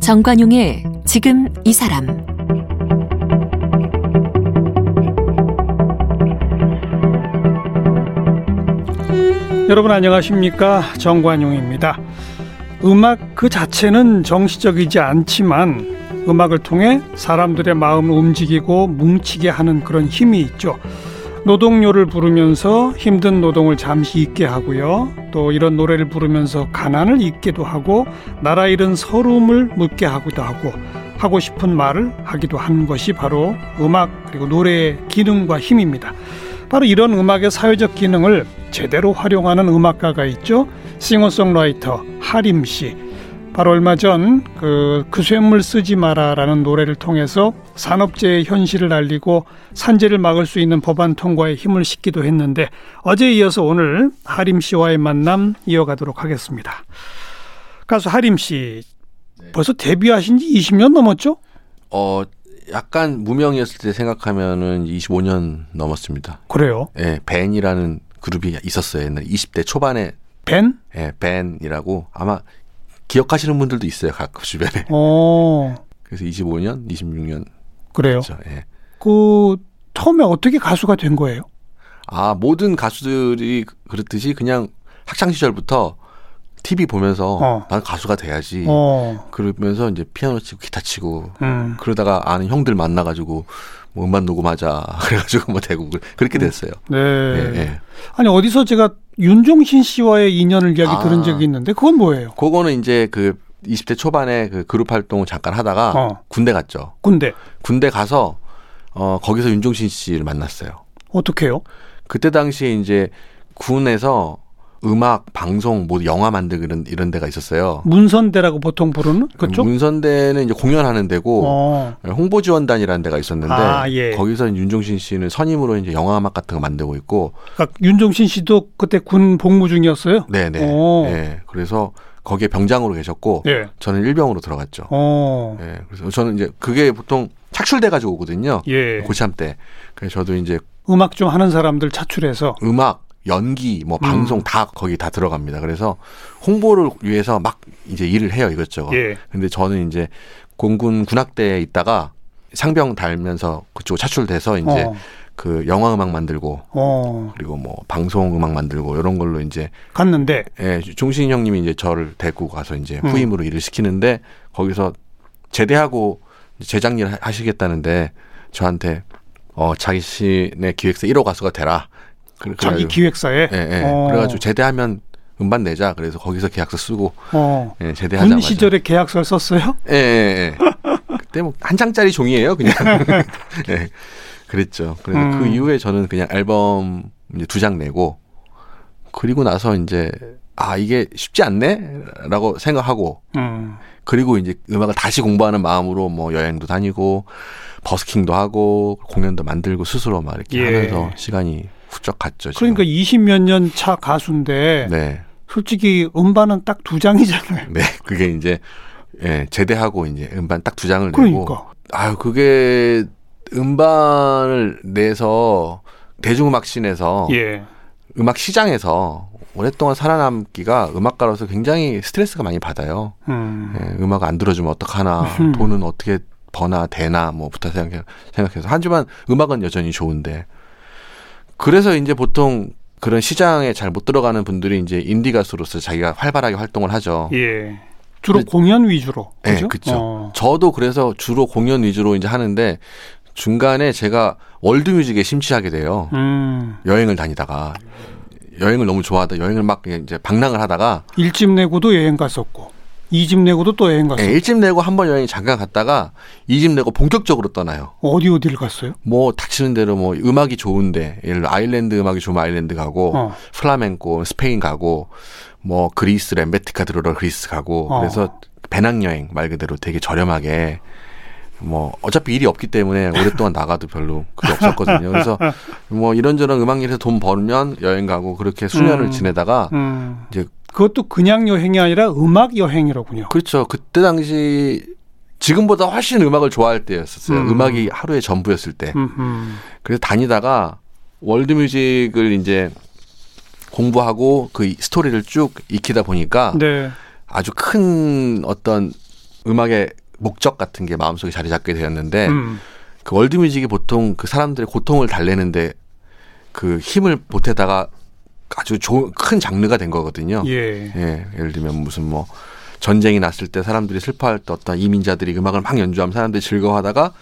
정관용의 지금 이 사람 여러분 안녕하십니까 정관용입니다. 음악 그 자체는 정치적이지 않지만 음악을 통해 사람들의 마음을 움직이고 뭉치게 하는 그런 힘이 있죠. 노동요를 부르면서 힘든 노동을 잠시 잊게 하고요. 또 이런 노래를 부르면서 가난을 잊게도 하고 나라 잃은 서름을 묻게 하기도 하고 하고 싶은 말을 하기도 하는 것이 바로 음악 그리고 노래의 기능과 힘입니다. 바로 이런 음악의 사회적 기능을 제대로 활용하는 음악가가 있죠. 싱어송라이터 하림 씨. 바로 얼마 전그 그 쇠물 쓰지 마라라는 노래를 통해서 산업재해의 현실을 알리고 산재를 막을 수 있는 법안 통과에 힘을 싣기도 했는데 어제 이어서 오늘 하림 씨와의 만남 이어가도록 하겠습니다. 가수 하림 씨 벌써 데뷔하신 지 20년 넘었죠? 어 약간 무명이었을 때 생각하면은 25년 넘었습니다. 그래요? 예, 벤이라는 그룹이 있었어요. 옛날 20대 초반에 벤? 예, 벤이라고 아마 기억하시는 분들도 있어요. 가끔 주변에. 어. 그래서 25년, 26년. 그래요. 그렇죠. 예. 그 처음에 어떻게 가수가 된 거예요? 아, 모든 가수들이 그렇듯이 그냥 학창 시절부터 TV 보면서 어. 난 가수가 돼야지. 어. 그러면서 이제 피아노 치고 기타 치고 음. 그러다가 아는 형들 만나가지고 뭐 음반 녹음하자 그래가지고 뭐 되고 그- 그렇게 됐어요. 네. 예, 예. 아니 어디서 제가 윤종신 씨와의 인연을 이야기 아. 들은 적이 있는데 그건 뭐예요? 그거는 이제 그 20대 초반에 그 그룹 활동을 잠깐 하다가 어. 군대 갔죠. 군대 군대 가서 어 거기서 윤종신 씨를 만났어요. 어떻게요? 그때 당시에 이제 군에서 음악, 방송, 뭐 영화 만들고 이런 이런 데가 있었어요. 문선대라고 보통 부르는 그쪽? 문선대는 이제 공연하는 데고 어. 홍보 지원단이라는 데가 있었는데 아, 예. 거기서 윤종신 씨는 선임으로 이제 영화 음악 같은 거 만들고 있고 그러니까 윤종신 씨도 그때 군 복무 중이었어요? 네네 오. 예 그래서 거기에 병장으로 계셨고 예. 저는 일병으로 들어갔죠. 어. 예 그래서 저는 이제 그게 보통 착출돼 가지고 오거든요. 예. 고참 때 그래서 저도 이제 음악 좀 하는 사람들 차출해서 음악 연기 뭐 음. 방송 다 거기 다 들어갑니다. 그래서 홍보를 위해서 막 이제 일을 해요 이것저것. 예. 근데 저는 이제 공군 군악대에 있다가 상병 달면서 그쪽 차출돼서 이제 어. 그 영화 음악 만들고 어. 그리고 뭐 방송 음악 만들고 이런 걸로 이제 갔는데 예, 종신 형님이 이제 저를 데리고 가서 이제 음. 후임으로 일을 시키는데 거기서 제대하고 제작 일 하- 하시겠다는데 저한테 어 자기신의 기획사 1호 가수가 되라. 그래- 자기 기획사에 예, 예. 어. 그래가지고 제대하면 음반 내자. 그래서 거기서 계약서 쓰고 어. 예, 제대하자마자. 군 시절에 계약서를 썼어요? 예, 예, 예. 그때 뭐 한 장짜리 종이에요, 그냥. 예. 그랬죠. 그래서 음. 그 이후에 저는 그냥 앨범 이제 두 장 내고 그리고 나서 이제 아 이게 쉽지 않네라고 생각하고 음. 그리고 이제 음악을 다시 공부하는 마음으로 뭐 여행도 다니고 버스킹도 하고 공연도 만들고 스스로 막 이렇게 예. 하면서 시간이 훌쩍 갔죠. 지금. 그러니까 20몇 년 차 가수인데 네. 솔직히 음반은 딱 두 장이잖아요. 네, 그게 이제 예, 제대하고 이제 음반 딱 두 장을 내고 그러니까. 아유, 그게 음반을 내서 대중음악 scene에서 예. 음악 시장에서 오랫동안 살아남기가 음악가로서 굉장히 스트레스가 많이 받아요. 음. 예, 음악 안 들어주면 어떡하나, 음. 돈은 어떻게 버나 되나 뭐부터 생각해, 생각해서 하지만 음악은 여전히 좋은데 그래서 이제 보통 그런 시장에 잘 못 들어가는 분들이 이제 인디 가수로서 자기가 활발하게 활동을 하죠. 예. 주로 근데- 공연 위주로. 네, 그죠? 그쵸. 어. 저도 그래서 주로 공연 위주로 이제 하는데 중간에 제가 world music에 심취하게 돼요. 음. 여행을 다니다가 여행을 너무 좋아하다 여행을 막 이제 방랑을 하다가 일집 내고도 여행 갔었고 이집 내고도 또 여행 갔었고 예, 1집 내고 한 번 여행 잠깐 갔다가 2집 내고 본격적으로 떠나요. 어디 어디를 갔어요? 뭐 닥치는 대로 뭐 음악이 좋은데 예를 들어 아일랜드 음악이 좋으면 아일랜드 가고 어. 플라멩코 스페인 가고 뭐 그리스 렘베티카 들으러 그리스 가고 어. 그래서 배낭여행 말 그대로 되게 저렴하게 뭐 어차피 일이 없기 때문에 오랫동안 나가도 별로 그게 없었거든요. 그래서 뭐 이런저런 음악 일에서 돈 벌면 여행 가고 그렇게 수년을 음. 지내다가 음. 이제 그것도 그냥 여행이 아니라 음악 여행이로군요. 그렇죠. 그때 당시 지금보다 훨씬 음악을 좋아할 때였었어요. 음. 음. 악이 하루의 전부였을 때. 음흠. 그래서 다니다가 월드뮤직을 이제 공부하고 그 스토리를 쭉 익히다 보니까 네. 아주 큰 어떤 음악의 목적 같은 게 마음속에 자리 잡게 되었는데 음. 그 월드뮤직이 보통 그 사람들의 고통을 달래는데 그 힘을 보태다가 아주 좋은 큰 장르가 된 거거든요. 예. 예, 예를 들면 무슨 뭐 전쟁이 났을 때 사람들이 슬퍼할 때 어떤 이민자들이 음악을 막 연주하면 사람들이 즐거워하다가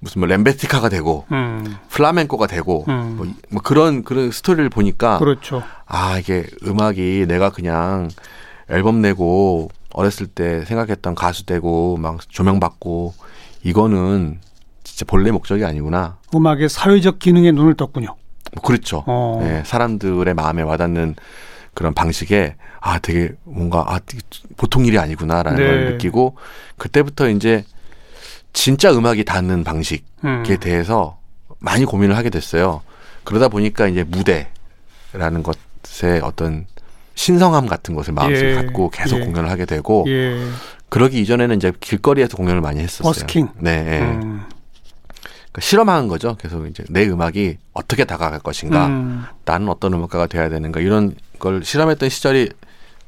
무슨 뭐 렘베티카가 되고 음. 플라멘코가 되고 음. 뭐, 이- 뭐 그런 그런 스토리를 보니까 그렇죠. 아 이게 음악이 내가 그냥 앨범 내고 어렸을 때 생각했던 가수 되고 막 조명 받고 이거는 진짜 본래 목적이 아니구나. 음악의 사회적 기능에 눈을 떴군요. 뭐 그렇죠. 어. 예, 사람들의 마음에 와닿는 그런 방식에 아 되게 뭔가 아 보통 일이 아니구나라는 네. 걸 느끼고 그때부터 이제 진짜 음악이 닿는 방식에 음. 대해서 많이 고민을 하게 됐어요. 그러다 보니까 이제 무대라는 것의 어떤 신성함 같은 것을 마음속에 예. 갖고 계속 예. 공연을 하게 되고 예. 그러기 이전에는 이제 길거리에서 공연을 많이 했었어요. 버스킹. 네. 예. 음. 그러니까 실험하는 거죠. 계속 이제 내 음악이 어떻게 다가갈 것인가. 음. 나는 어떤 음악가가 돼야 되는가 이런 걸 실험했던 시절이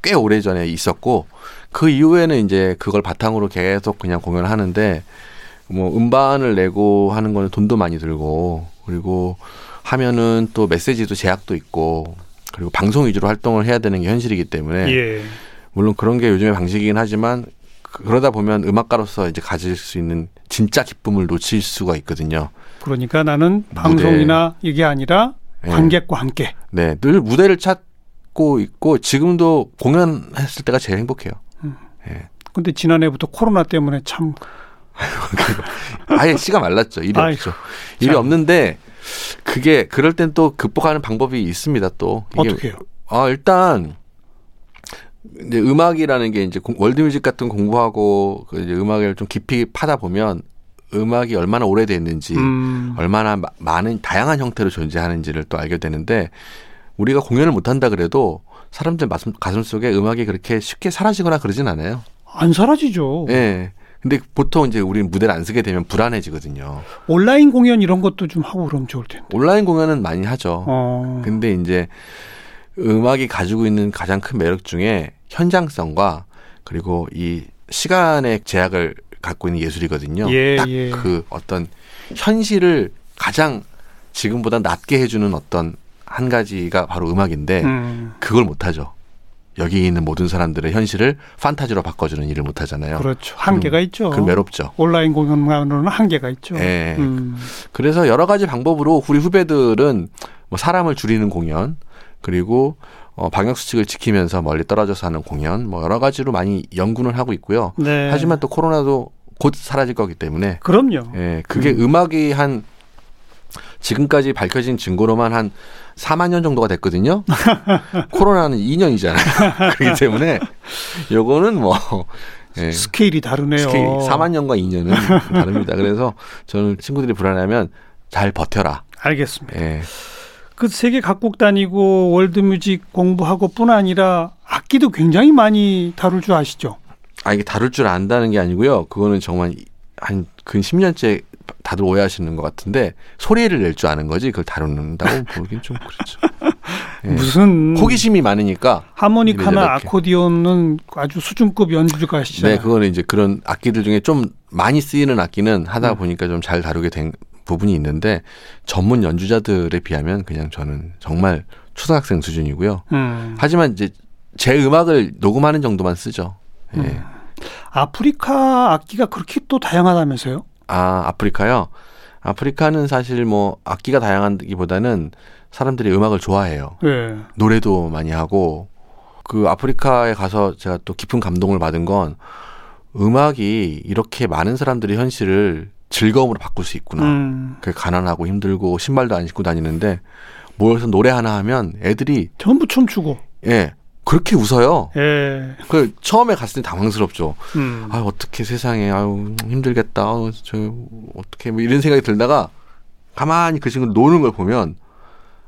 꽤 오래 전에 있었고 그 이후에는 이제 그걸 바탕으로 계속 그냥 공연을 하는데 뭐 음반을 내고 하는 거는 돈도 많이 들고 그리고 하면은 또 메시지도 제약도 있고 그리고 방송 위주로 활동을 해야 되는 게 현실이기 때문에 예. 물론 그런 게 요즘의 방식이긴 하지만 그러다 보면 음악가로서 이제 가질 수 있는 진짜 기쁨을 놓칠 수가 있거든요. 그러니까 나는 방송이나 이게 아니라 예. 관객과 함께. 네, 늘 무대를 찾고 있고 지금도 공연했을 때가 제일 행복해요. 근데 지난해부터 코로나 때문에 참 아예 씨가 말랐죠. 일이 아이고, 없죠. 일이 참. 없는데 그게 그럴 땐 또 극복하는 방법이 있습니다. 또 이게 어떻게 해요? 아 일단 이제 음악이라는 게 이제 공- 월드뮤직 같은 공부하고 그 이제 음악을 좀 깊이 파다 보면 음악이 얼마나 오래됐는지 음. 얼마나 마- 많은 다양한 형태로 존재하는지를 또 알게 되는데 우리가 공연을 못 한다 그래도 사람들 가슴, 가슴 속에 음악이 그렇게 쉽게 사라지거나 그러진 않아요. 안 사라지죠. 예. 근데 보통 이제 우리는 무대를 안 쓰게 되면 불안해지거든요. 온라인 공연 이런 것도 좀 하고 그러면 좋을 텐데. 온라인 공연은 많이 하죠. 어. 근데 이제 음악이 가지고 있는 가장 큰 매력 중에 현장성과 그리고 이 시간의 제약을 갖고 있는 예술이거든요. 예, 딱 예. 그 어떤 현실을 가장 지금보다 낮게 해주는 어떤 한 가지가 바로 음악인데 음. 그걸 못하죠. 여기 있는 모든 사람들의 현실을 판타지로 바꿔주는 일을 못하잖아요. 그렇죠. 한계가 있죠. 그 외롭죠. 온라인 공연만으로는 한계가 있죠. 예. 음. 그래서 여러 가지 방법으로 우리 후배들은 뭐 사람을 줄이는 공연 그리고 어, 방역 수칙을 지키면서 멀리 떨어져서 하는 공연 뭐 여러 가지로 많이 연구는 하고 있고요. 네. 하지만 또 코로나도 곧 사라질 거기 때문에 그럼요. 예, 그게 음. 악이 한 지금까지 밝혀진 증거로만 한 4만 년 정도가 됐거든요. 코로나는 2년이잖아요. 그렇기 때문에 요거는 뭐 예, 스케일이 다르네요. 스케일 4만 년과 2년은 다릅니다. 그래서 저는 친구들이 불안하면 잘 버텨라. 알겠습니다. 예. 그 세계 각국 다니고 world music 공부하고뿐 아니라 악기도 굉장히 많이 다룰 줄 아시죠? 아 이게 다룰 줄 안다는 게 아니고요. 그거는 정말 한 근 10년째 다들 오해하시는 것 같은데 소리를 낼 줄 아는 거지 그걸 다룬다고 보긴 좀 그렇죠. 예. 무슨 호기심이 많으니까 하모니카나 이렇게. 아코디온은 아주 수준급 연주가시잖아요. 네, 그거는 이제 그런 악기들 중에 좀 많이 쓰이는 악기는 하다 음. 보니까 좀잘 다루게 된 부분이 있는데 전문 연주자들에 비하면 그냥 저는 정말 초등학생 수준이고요. 음. 하지만 이제 제 음악을 녹음하는 정도만 쓰죠. 예. 음. 아프리카 악기가 그렇게 또 다양하다면서요? 아, 아프리카요? 아프리카는 사실 뭐 악기가 다양하기보다는 사람들이 음악을 좋아해요. 예. 노래도 많이 하고 그 아프리카에 가서 제가 또 깊은 감동을 받은 건 음악이 이렇게 많은 사람들의 현실을 즐거움으로 바꿀 수 있구나. 음. 그 가난하고 힘들고 신발도 안 신고 다니는데 모여서 노래 하나 하면 애들이 전부 춤추고. 예 그렇게 웃어요. 예. 그 처음에 갔을 때 당황스럽죠. 음. 아 어떻게 세상에 아유 힘들겠다. 아유, 저 어떻게 뭐 이런 생각이 들다가 가만히 그 친구 노는 걸 보면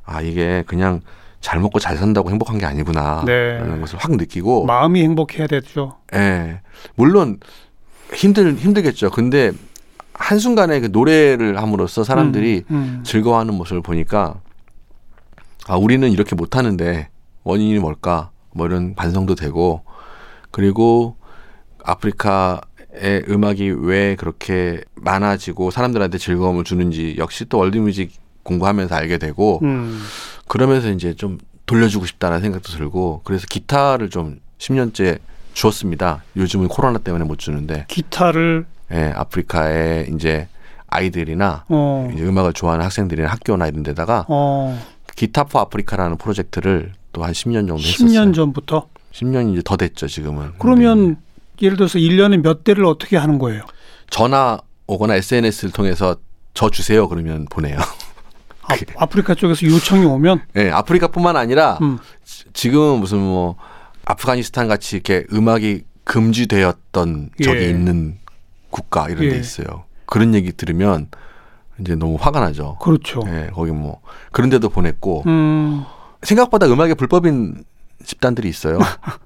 아 이게 그냥 잘 먹고 잘 산다고 행복한 게 아니구나. 네. 라는 것을 확 느끼고 마음이 행복해야 되죠. 예. 물론 힘들 힘들겠죠. 근데 한 순간에 그 노래를 함으로써 사람들이 음, 음. 즐거워하는 모습을 보니까 아 우리는 이렇게 못하는데 원인이 뭘까 뭐 이런 반성도 되고 그리고 아프리카의 음악이 왜 그렇게 많아지고 사람들한테 즐거움을 주는지 역시 또 월드뮤직 공부하면서 알게 되고 음. 그러면서 이제 좀 돌려주고 싶다는 생각도 들고 그래서 기타를 좀 10년째 주었습니다. 요즘은 코로나 때문에 못 주는데 기타를 예, 아프리카의 이제 아이들이나 어, 이제 음악을 좋아하는 학생들이나 학교나 이런 데다가 어, 기타 포 아프리카라는 프로젝트를 또 한 10년 정도 10년 했었어요. 전부터 10년이 이제 더 됐죠, 지금은. 그러면 근데 예를 들어서 1년에 몇 대를 어떻게 하는 거예요? 전화 오거나 SNS를 통해서 저 주세요 그러면 보내요. 아, 아프리카 쪽에서 요청이 오면 예, 아프리카뿐만 아니라 음. 지- 지금은 무슨 뭐 아프가니스탄 같이 이렇게 음악이 금지되었던 적이 예. 있는 국가 이런 데 예. 있어요. 그런 얘기 들으면 이제 너무 화가 나죠. 그렇죠. 예, 거기 뭐 그런 데도 보냈고 음, 생각보다 음악이 불법인 집단들이 있어요.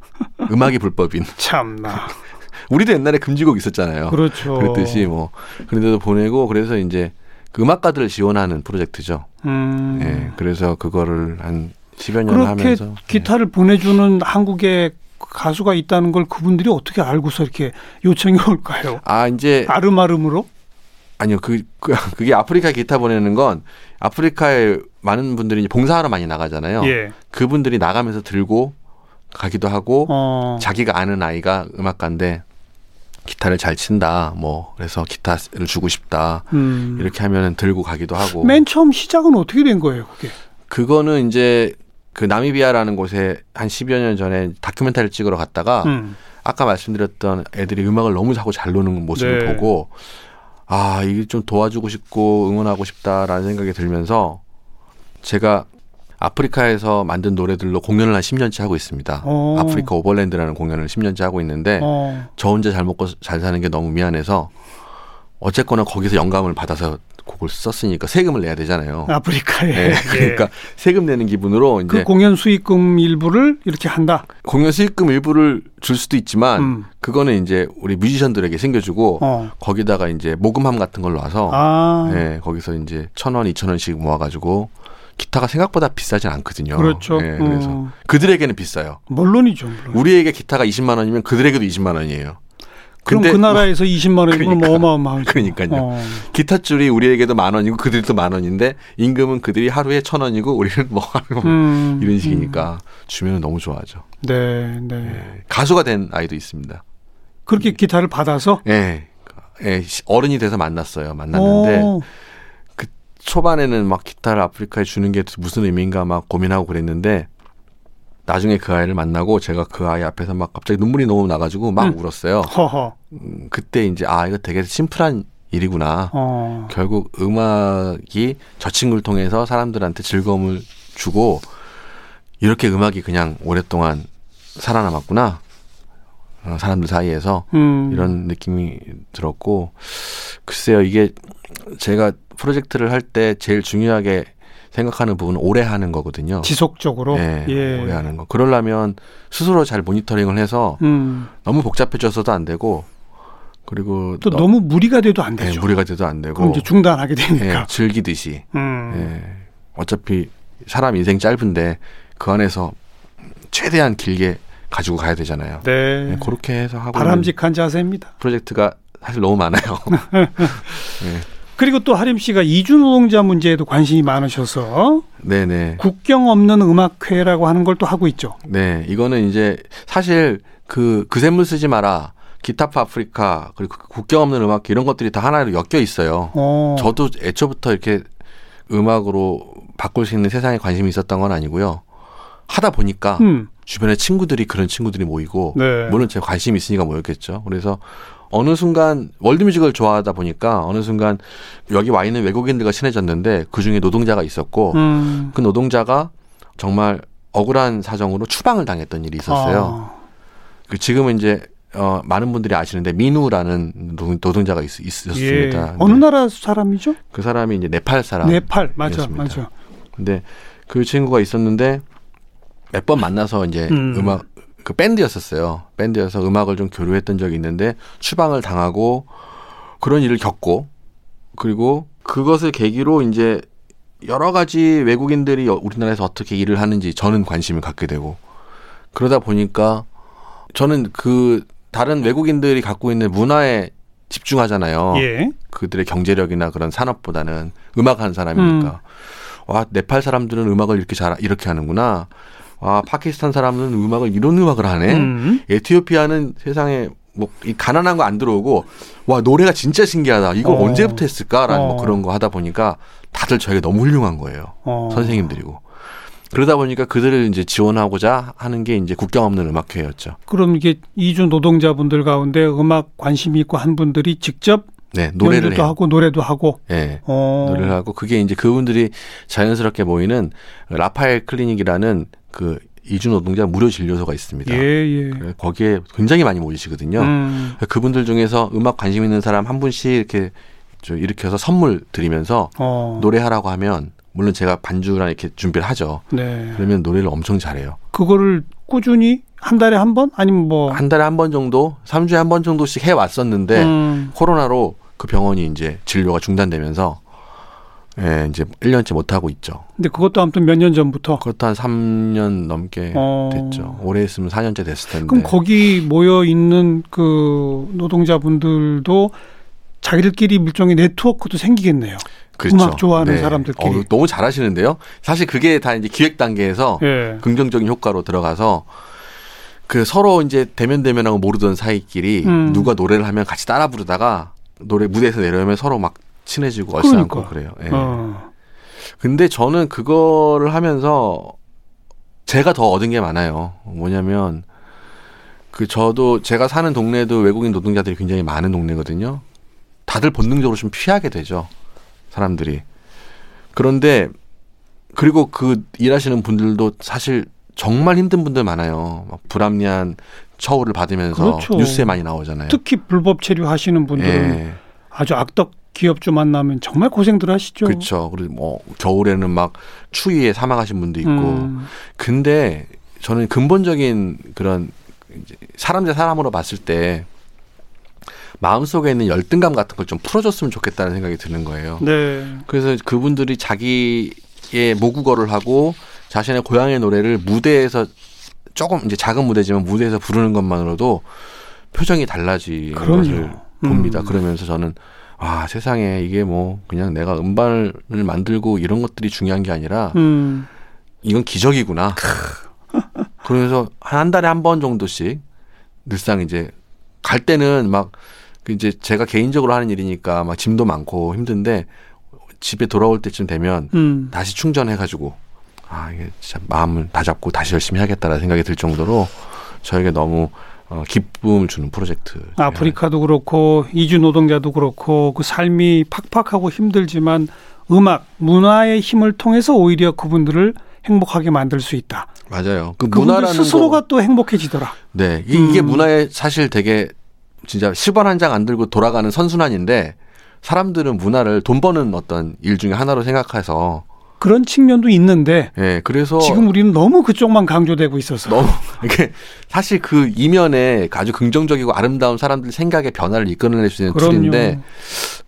음악이 불법인. 참나. 우리도 옛날에 금지곡 있었잖아요. 그렇죠. 그랬듯이 뭐 그런 데도 보내고 그래서 이제 그 음악가들을 지원하는 프로젝트죠. 음. 예. 그래서 그거를 한 10여 년 그렇게 하면서 예. 기타를 보내주는 한국의 가수가 있다는 걸 그분들이 어떻게 알고서 이렇게 요청이 올까요? 아 이제 아름아름으로? 아니요 그, 그 그게 아프리카 기타 보내는 건 아프리카에 많은 분들이 봉사하러 많이 나가잖아요. 예. 그분들이 나가면서 들고 가기도 하고 어. 자기가 아는 아이가 음악가인데 기타를 잘 친다. 뭐 그래서 기타를 주고 싶다. 음. 이렇게 하면은 들고 가기도 하고. 맨 처음 시작은 어떻게 된 거예요, 그게? 그거는 이제 그 나미비아라는 곳에 한 10여 년 전에 다큐멘터리를 찍으러 갔다가 음. 아까 말씀드렸던 애들이 음악을 너무 하고 잘 노는 모습을 네. 보고 아, 이게 좀 도와주고 싶고 응원하고 싶다라는 생각이 들면서 제가 아프리카에서 만든 노래들로 공연을 한 10년째 하고 있습니다. 어. 아프리카 오버랜드라는 공연을 10년째 하고 있는데 어. 저 혼자 잘 먹고 잘 사는 게 너무 미안해서 어쨌거나 거기서 영감을 받아서 곡을 썼으니까 세금을 내야 되잖아요. 아프리카에. 네, 그러니까 세금 내는 기분으로 이제 그 공연 수익금 일부를 이렇게 한다. 공연 수익금 일부를 줄 수도 있지만 음. 그거는 이제 우리 뮤지션들에게 챙겨주고 어. 거기다가 이제 모금함 같은 걸 놔서 아. 예, 거기서 이제 천 원, 이천 원씩 모아가지고 기타가 생각보다 비싸진 않거든요. 그렇죠. 예, 그래서 어. 그들에게는 비싸요. 물론이죠. 물론. 우리에게 기타가 20만 원이면 그들에게도 20만 원이에요. 그럼 그 나라에서 20만 원이면 그러니까. 뭐 어마어마하죠. 그러니까요. 어. 기타 줄이 우리에게도 만 원이고 그들도 만 원인데 임금은 그들이 하루에 천 원이고 우리는 뭐 하루 음. 이런 식이니까 주면 너무 좋아하죠. 네, 네. 예, 가수가 된 아이도 있습니다. 그렇게 기타를 받아서 예, 예, 시- 어른이 돼서 만났어요. 만났는데 어. 초반에는 막 기타를 아프리카에 주는 게 무슨 의미인가 막 고민하고 그랬는데 나중에 그 아이를 만나고 제가 그 아이 앞에서 막 갑자기 눈물이 너무 나가지고 막 음. 울었어요. 허허. 음, 그때 이제 아 이거 되게 심플한 일이구나. 어. 결국 음악이 저 친구를 통해서 사람들한테 즐거움을 주고 이렇게 음악이 그냥 오랫동안 살아남았구나. 어, 사람들 사이에서 음. 이런 느낌이 들었고 글쎄요 이게 제가 프로젝트를 할 때 제일 중요하게 생각하는 부분은 오래 하는 거거든요. 지속적으로. 예, 예. 오래 하는 거. 그러려면 스스로 잘 모니터링을 해서 음. 너무 복잡해져서도 안 되고 그리고 또 너- 너무 무리가 돼도 안 예, 되죠. 무리가 돼도 안 되고 그럼 이제 중단하게 예, 되니까. 즐기듯이 음. 예, 어차피 사람 인생 짧은데 그 안에서 최대한 길게 가지고 가야 되잖아요. 네. 예, 그렇게 해서 하고 바람직한 자세입니다. 프로젝트가 사실 너무 많아요. 예. 그리고 또 하림 씨가 이주 노동자 문제에도 관심이 많으셔서 네네. 국경 없는 음악회라고 하는 걸 또 하고 있죠. 네, 이거는 이제 사실 그 그샘물 쓰지 마라. 기타파 아프리카 그리고 그 국경 없는 음악 이런 것들이 다 하나로 엮여 있어요. 어. 저도 애초부터 이렇게 음악으로 바꿀 수 있는 세상에 관심이 있었던 건 아니고요. 하다 보니까 음. 주변에 친구들이 그런 친구들이 모이고 네. 물론 제가 관심이 있으니까 모였겠죠. 그래서 어느 순간 월드뮤직을 좋아하다 보니까 어느 순간 여기 와 있는 외국인들과 친해졌는데 그 중에 노동자가 있었고 음. 그 노동자가 정말 억울한 사정으로 추방을 당했던 일이 있었어요. 아. 그 지금은 이제 어, 많은 분들이 아시는데 민우라는 노- 노동자가 있, 예. 있었습니다. 어느 나라 사람이죠? 그 사람이 이제 네팔 사람. 네팔. 맞아. 맞아. 근데 그 친구가 있었는데 몇 번 만나서 이제 음. 음. 악 그 밴드였었어요. 밴드여서 음악을 좀 교류했던 적이 있는데 추방을 당하고 그런 일을 겪고 그리고 그것을 계기로 이제 여러 가지 외국인들이 우리나라에서 어떻게 일을 하는지 저는 관심을 갖게 되고 그러다 보니까 저는 그 다른 외국인들이 갖고 있는 문화에 집중하잖아요. 예. 그들의 경제력이나 그런 산업보다는 음악하는 사람이니까. 음. 와 네팔 사람들은 음악을 이렇게 잘 이렇게 하는구나. 와 파키스탄 사람은 음악을 이런 음악을 하네. 음. 에티오피아는 세상에 뭐 이 가난한 거 안 들어오고 와 노래가 진짜 신기하다. 이거 어. 언제부터 했을까라는 뭐 어. 그런 거 하다 보니까 다들 저에게 너무 훌륭한 거예요. 어. 선생님들이고. 그러다 보니까 그들을 이제 지원하고자 하는 게 이제 국경 없는 음악회였죠. 그럼 이게 이주 노동자분들 가운데 음악 관심이 있고 한 분들이 직접 네, 노래를 해요. 하고 노래도 하고. 예. 어. 노래를 하고 그게 이제 그분들이 자연스럽게 모이는 라파엘 클리닉이라는 그 이주 노동자 무료 진료소가 있습니다. 예, 예. 그래서 거기에 굉장히 많이 모이시거든요. 음. 그분들 중에서 음악 관심 있는 사람 한 분씩 이렇게 저 일으켜서 선물 드리면서 어. 노래하라고 하면 물론 제가 반주랑 이렇게 준비를 하죠. 네. 그러면 노래를 엄청 잘해요. 그거를 꾸준히 한 달에 한 번? 아니면 뭐. 한 달에 한 번 정도, 3주에 한 번 정도씩 해 왔었는데 음. 코로나로 그 병원이 이제 진료가 중단되면서 예, 이제 1년째 못 하고 있죠. 근데 그것도 아무튼 몇 년 전부터. 그것도 한 3년 넘게 어. 됐죠. 올해 했으면 4년째 됐을 텐데. 그럼 거기 모여 있는 그 노동자분들도 자기들끼리 일종의 네트워크도 생기겠네요. 음악 좋아하는 사람들끼리. 어, 너무 잘하시는데요. 사실 그게 다 이제 기획 단계에서 예. 긍정적인 효과로 들어가서 그 서로 이제 대면 대면하고 모르던 사이끼리 음. 누가 노래를 하면 같이 따라 부르다가 노래 무대에서 내려오면 서로 막 친해지고 얼싸안고 그러니까. 그래요. 예. 어. 근데 저는 그거를 하면서 제가 더 얻은 게 많아요. 뭐냐면 그 저도 제가 사는 동네도 외국인 노동자들이 굉장히 많은 동네거든요. 다들 본능적으로 좀 피하게 되죠. 사람들이. 그런데 그리고 그 일하시는 분들도 사실 정말 힘든 분들 많아요. 막 불합리한 처우를 받으면서 그렇죠. 뉴스에 많이 나오잖아요. 특히 불법 체류 하시는 분들은 예. 아주 악덕 기업주 만나면 정말 고생들 하시죠. 그렇죠. 그리고 뭐 겨울에는 막 추위에 사망하신 분도 있고. 음. 근데 저는 근본적인 그런 이제 사람 대 사람으로 봤을 때 마음속에 있는 열등감 같은 걸 좀 풀어줬으면 좋겠다는 생각이 드는 거예요. 네. 그래서 그분들이 자기의 모국어를 하고 자신의 고향의 노래를 무대에서 조금 이제 작은 무대지만 무대에서 부르는 것만으로도 표정이 달라지는 그럼요. 것을 봅니다. 음. 그러면서 저는 아 세상에 이게 뭐 그냥 내가 음반을 만들고 이런 것들이 중요한 게 아니라 음. 이건 기적이구나. 그러면서 한 달에 한 번 정도씩 늘상 이제 갈 때는 막그 이제 제가 개인적으로 하는 일이니까 막 짐도 많고 힘든데 집에 돌아올 때쯤 되면 음. 다시 충전해가지고 아 이게 진짜 마음을 다 잡고 다시 열심히 하겠다라는 생각이 들 정도로 저에게 너무 어, 기쁨을 주는 프로젝트. 아프리카도 그렇고 이주 노동자도 그렇고 그 삶이 팍팍하고 힘들지만 음악 문화의 힘을 통해서 오히려 그분들을 행복하게 만들 수 있다. 맞아요. 그 문화라는 스스로가 거, 또 행복해지더라. 네 이게, 이게 음. 문화에 사실 되게 진짜 10원 한 장 안 들고 돌아가는 선순환인데 사람들은 문화를 돈 버는 어떤 일 중에 하나로 생각해서 그런 측면도 있는데 예 그래서 지금 우리는 너무 그쪽만 강조되고 있어서 너무 이게 사실 그 이면에 아주 긍정적이고 아름다운 사람들 생각의 변화를 이끌어낼 수 있는 그럼요. 툴인데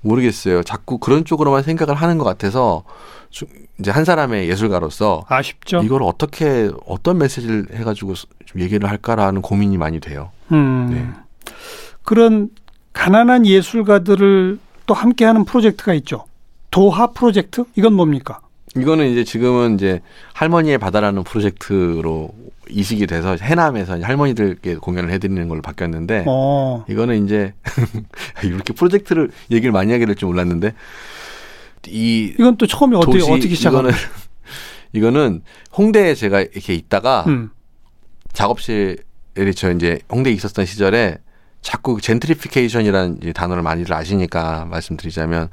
모르겠어요. 자꾸 그런 쪽으로만 생각을 하는 것 같아서 좀 이제 한 사람의 예술가로서 아쉽죠. 이걸 어떻게 어떤 메시지를 해가지고 좀 얘기를 할까라는 고민이 많이 돼요. 음. 네. 그런 가난한 예술가들을 또 함께하는 프로젝트가 있죠. 도하 프로젝트? 이건 뭡니까? 이거는 이제 지금은 이제 할머니의 바다라는 프로젝트로 이식이 돼서 해남에서 할머니들께 공연을 해드리는 걸로 바뀌었는데 어. 이거는 이제 이렇게 프로젝트를 얘기를 많이 하게 될 줄 몰랐는데 이 이건 또 처음에 어떻게 어떻게 시작한 이거는 이거는 홍대에 제가 이렇게 있다가 음. 작업실에 저 이제 홍대에 있었던 시절에 자꾸 젠트리피케이션이라는 이제 단어를 많이들 아시니까 말씀드리자면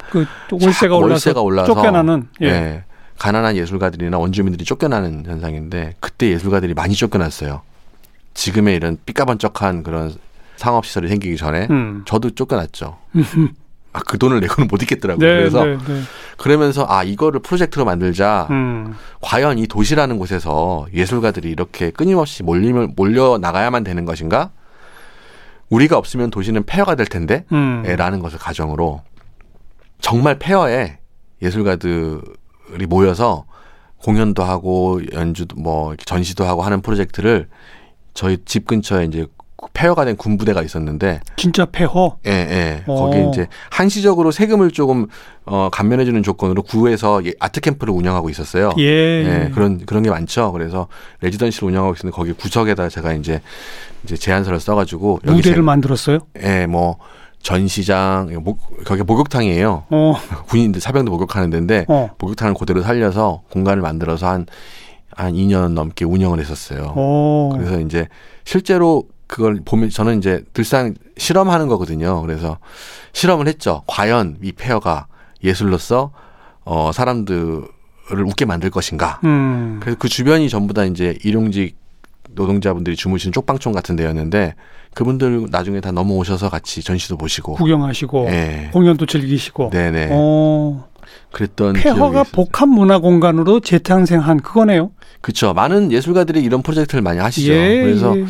올라서 월세가 올라서 쫓겨나는 예. 예. 가난한 예술가들이나 원주민들이 쫓겨나는 현상인데 그때 예술가들이 많이 쫓겨났어요. 지금의 이런 삐까번쩍한 그런 상업 시설이 생기기 전에 음. 저도 쫓겨났죠. 아, 그 돈을 내고는 못 있겠더라고요. 네, 그래서 네, 네. 그러면서 아 이거를 프로젝트로 만들자. 음. 과연 이 도시라는 곳에서 예술가들이 이렇게 끊임없이 몰리면 몰려 나가야만 되는 것인가? 우리가 없으면 도시는 폐허가 될 텐데. 음. 예, 라는 것을 가정으로 정말 폐허에 예술가들 이 모여서 공연도 하고 연주도 뭐 전시도 하고 하는 프로젝트를 저희 집 근처에 이제 폐허가 된 군부대가 있었는데 진짜 폐허. 예, 예. 어. 거기 이제 한시적으로 세금을 조금 어 감면해 주는 조건으로 구에서 예, 아트 캠프를 운영하고 있었어요. 예. 예, 그런 그런 게 많죠. 그래서 레지던시를 운영하고 있었는데 거기 구석에다 제가 이제 이제 제안서를 써 가지고 여기 무대를 제- 만들었어요. 예, 뭐 전시장, 목, 거기 목욕탕이에요. 어. 군인들 사병도 목욕하는 데인데 어. 목욕탕을 그대로 살려서 공간을 만들어서 한한 2년 넘게 운영을 했었어요. 어. 그래서 이제 실제로 그걸 보면 저는 이제 늘상 실험하는 거거든요. 그래서 실험을 했죠. 과연 이 폐허가 예술로서 어 사람들을 웃게 만들 것인가. 음. 그래서 그 주변이 전부 다 이제 일용직 노동자분들이 주무시는 쪽방촌 같은 데였는데 그분들 나중에 다 넘어오셔서 같이 전시도 보시고 구경하시고 예. 공연도 즐기시고. 네네. 어. 그랬던 폐허가. 복합 문화 공간으로 재탄생한 그거네요. 그렇죠. 많은 예술가들이 이런 프로젝트를 많이 하시죠. 예. 그래서 예.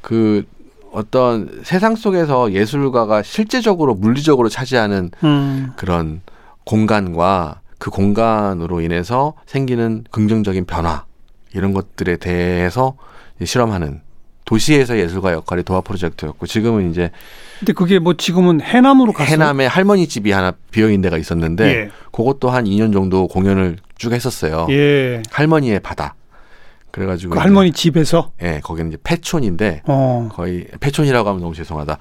그 어떤 세상 속에서 예술가가 실제적으로 물리적으로 차지하는 음. 그런 공간과 그 공간으로 인해서 생기는 긍정적인 변화 이런 것들에 대해서 실험하는 도시에서 예술가 역할이 도화 프로젝트였고 지금은 이제 근데 그게 뭐 지금은 해남으로 갔어요. 해남에 할머니 집이 하나 비어 있는 데가 있었는데 예. 그것도 한 2년 정도 공연을 쭉 했었어요. 예. 할머니의 바다. 그래가지고 그 할머니 집에서 예, 거기는 이제 폐촌인데 어. 거의 폐촌이라고 하면 너무 죄송하다.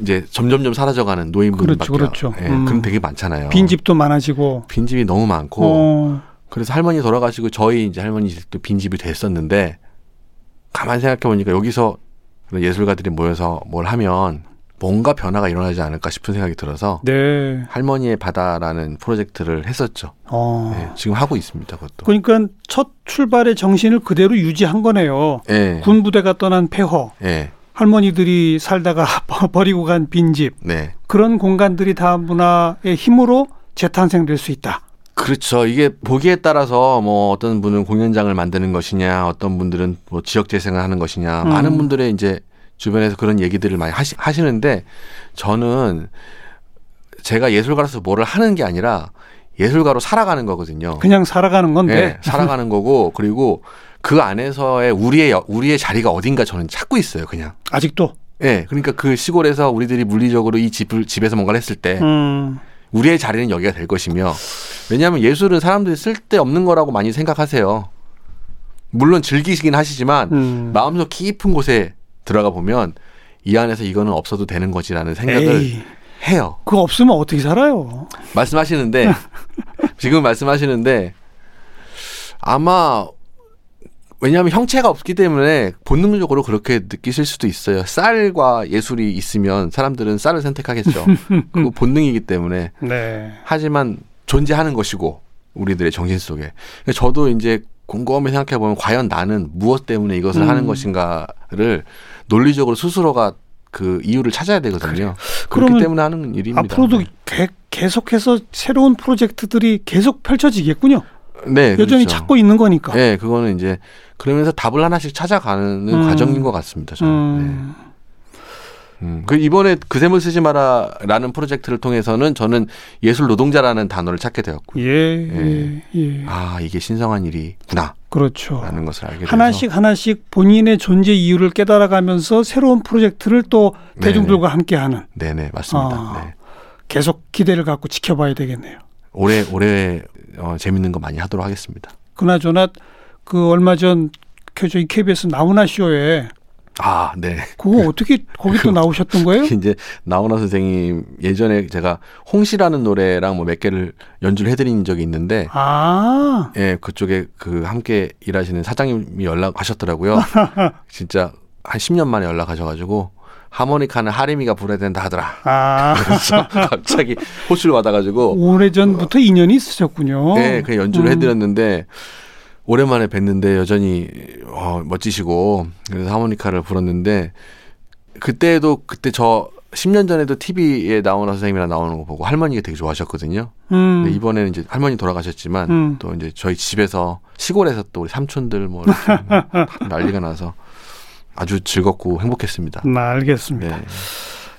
이제 점점점 사라져가는 노인분들밖에 그렇죠, 그렇죠. 예, 음. 그런 되게 많잖아요. 빈 집도 많아지고. 빈 집이 너무 많고 어. 그래서 할머니 돌아가시고 저희 이제 할머니 집도 빈 집이 됐었는데 가만 생각해 보니까 여기서 예술가들이 모여서 뭘 하면 뭔가 변화가 일어나지 않을까 싶은 생각이 들어서 네. 할머니의 바다라는 프로젝트를 했었죠. 어. 예, 지금 하고 있습니다. 그것도. 그러니까 첫 출발의 정신을 그대로 유지한 거네요. 예. 군부대가 떠난 폐허, 예. 할머니들이 살다가 버리고 간 빈집, 네. 그런 공간들이 다 문화의 힘으로 재탄생될 수 있다. 그렇죠. 이게 보기에 따라서 뭐 어떤 분은 공연장을 만드는 것이냐, 어떤 분들은 뭐 지역 재생을 하는 것이냐, 음. 많은 분들의 이제 주변에서 그런 얘기들을 많이 하시, 하시는데 저는 제가 예술가로서 뭐를 하는 게 아니라 예술가로 살아가는 거거든요. 그냥 살아가는 건데. 네, 살아가는 거고 그리고 그 안에서의 우리의 여- 우리의 자리가 어딘가 저는 찾고 있어요, 그냥. 아직도. 예, 그러니까 그 시골에서 우리들이 물리적으로 이 집을 집에서 뭔가를 했을 때 음. 우리의 자리는 여기가 될 것이며 왜냐하면 예술은 사람들이 쓸데없는 거라고 많이 생각하세요. 물론 즐기시긴 하시지만 음. 마음속 깊은 곳에 들어가 보면 이 안에서 이거는 없어도 되는 거지라는 생각을 에이, 해요. 그거 없으면 어떻게 살아요? 말씀하시는데 지금 말씀하시는데 아마 왜냐하면 형체가 없기 때문에 본능적으로 그렇게 느끼실 수도 있어요. 쌀과 예술이 있으면 사람들은 쌀을 선택하겠죠. 그거 본능이기 때문에 네. 하지만 존재하는 것이고 우리들의 정신 속에 저도 이제 곰곰이 생각해 보면 과연 나는 무엇 때문에 이것을 음. 하는 것인가를 논리적으로 스스로가 그 이유를 찾아야 되거든요. 그렇기 그러면 때문에 하는 일입니다. 앞으로도 개- 계속해서 새로운 프로젝트들이 계속 펼쳐지겠군요. 네, 여전히 그렇죠. 찾고 있는 거니까. 네, 그거는 이제 그러면서 답을 하나씩 찾아가는 음. 과정인 것 같습니다. 저는. 음. 네. 음. 그 이번에 그샘을 쓰지 마라라는 프로젝트를 통해서는 저는 예술 노동자라는 단어를 찾게 되었고, 예, 예, 예. 아 이게 신성한 일이구나라는 그렇죠. 것을 알게 돼서 하나씩 하나씩 본인의 존재 이유를 깨달아가면서 새로운 프로젝트를 또. 대중들과 함께하는 네네 맞습니다. 아. 네. 계속 기대를 갖고 지켜봐야 되겠네요. 올해 올해 어, 재밌는 거 많이 하도록 하겠습니다. 그나저나 그 얼마 전그 저희 KBS 나훈아 쇼에 아 네. 그거 어떻게 거기 또 나오셨던 거예요? 이제 나훈아 선생님 예전에 제가 홍시라는 노래랑 뭐 몇 개를 연주를 해드린 적이 있는데 아, 예, 그쪽에 그 함께 일하시는 사장님이 연락하셨더라고요. 진짜 한 10년 만에 연락하셔가지고 하모니카는 하림이가 불어야 된다 하더라. 아, 그래서 갑자기 호출을 받아가지고 오래 전부터 인연이 있으셨군요. 네, 그 연주를 음. 해드렸는데 오랜만에 뵀는데 여전히 어, 멋지시고 그래서 하모니카를 불었는데 그때도 그때 저 10년 전에도 TV에 나오는 선생님이랑 나오는 거 보고 할머니가 되게 좋아하셨거든요. 음. 근데 이번에는 이제 할머니 돌아가셨지만 음. 또 이제 저희 집에서 시골에서 또 우리 삼촌들 뭐 난리가 나서 아주 즐겁고 행복했습니다. 네, 알겠습니다. 네.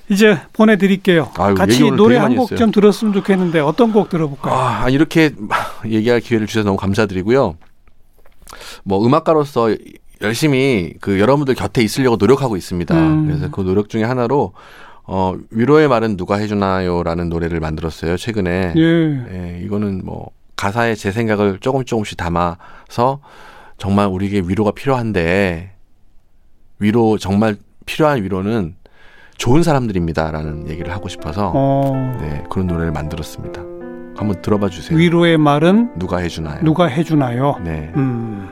이제 보내드릴게요. 아유, 같이 노래 한 곡. 좀 들었으면 좋겠는데 어떤 곡 들어볼까요? 아, 이렇게 얘기할 기회를 주셔서 너무 감사드리고요. 뭐 음악가로서 열심히 그 여러분들 곁에 있으려고 노력하고 있습니다. 음. 그래서 그 노력 중에 하나로 어 위로의 말은 누가 해주나요라는 노래를 만들었어요 최근에. 예. 예, 이거는 뭐 가사에 제 생각을 조금 조금씩 담아서 정말 우리에게 위로가 필요한데 위로 정말 필요한 위로는 좋은 사람들입니다라는 얘기를 하고 싶어서 어, 네, 그런 노래를 만들었습니다. 한번 들어봐 주세요. 위로의 말은 누가 해주나요? 누가 해주나요? 네. 음,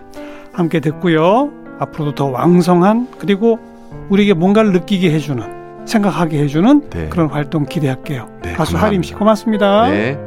함께 듣고요. 앞으로도 더 왕성한 그리고 우리에게 뭔가를 느끼게 해주는 생각하게 해주는 네. 그런 활동 기대할게요. 네, 가수 감사합니다. 하림 씨 고맙습니다. 네.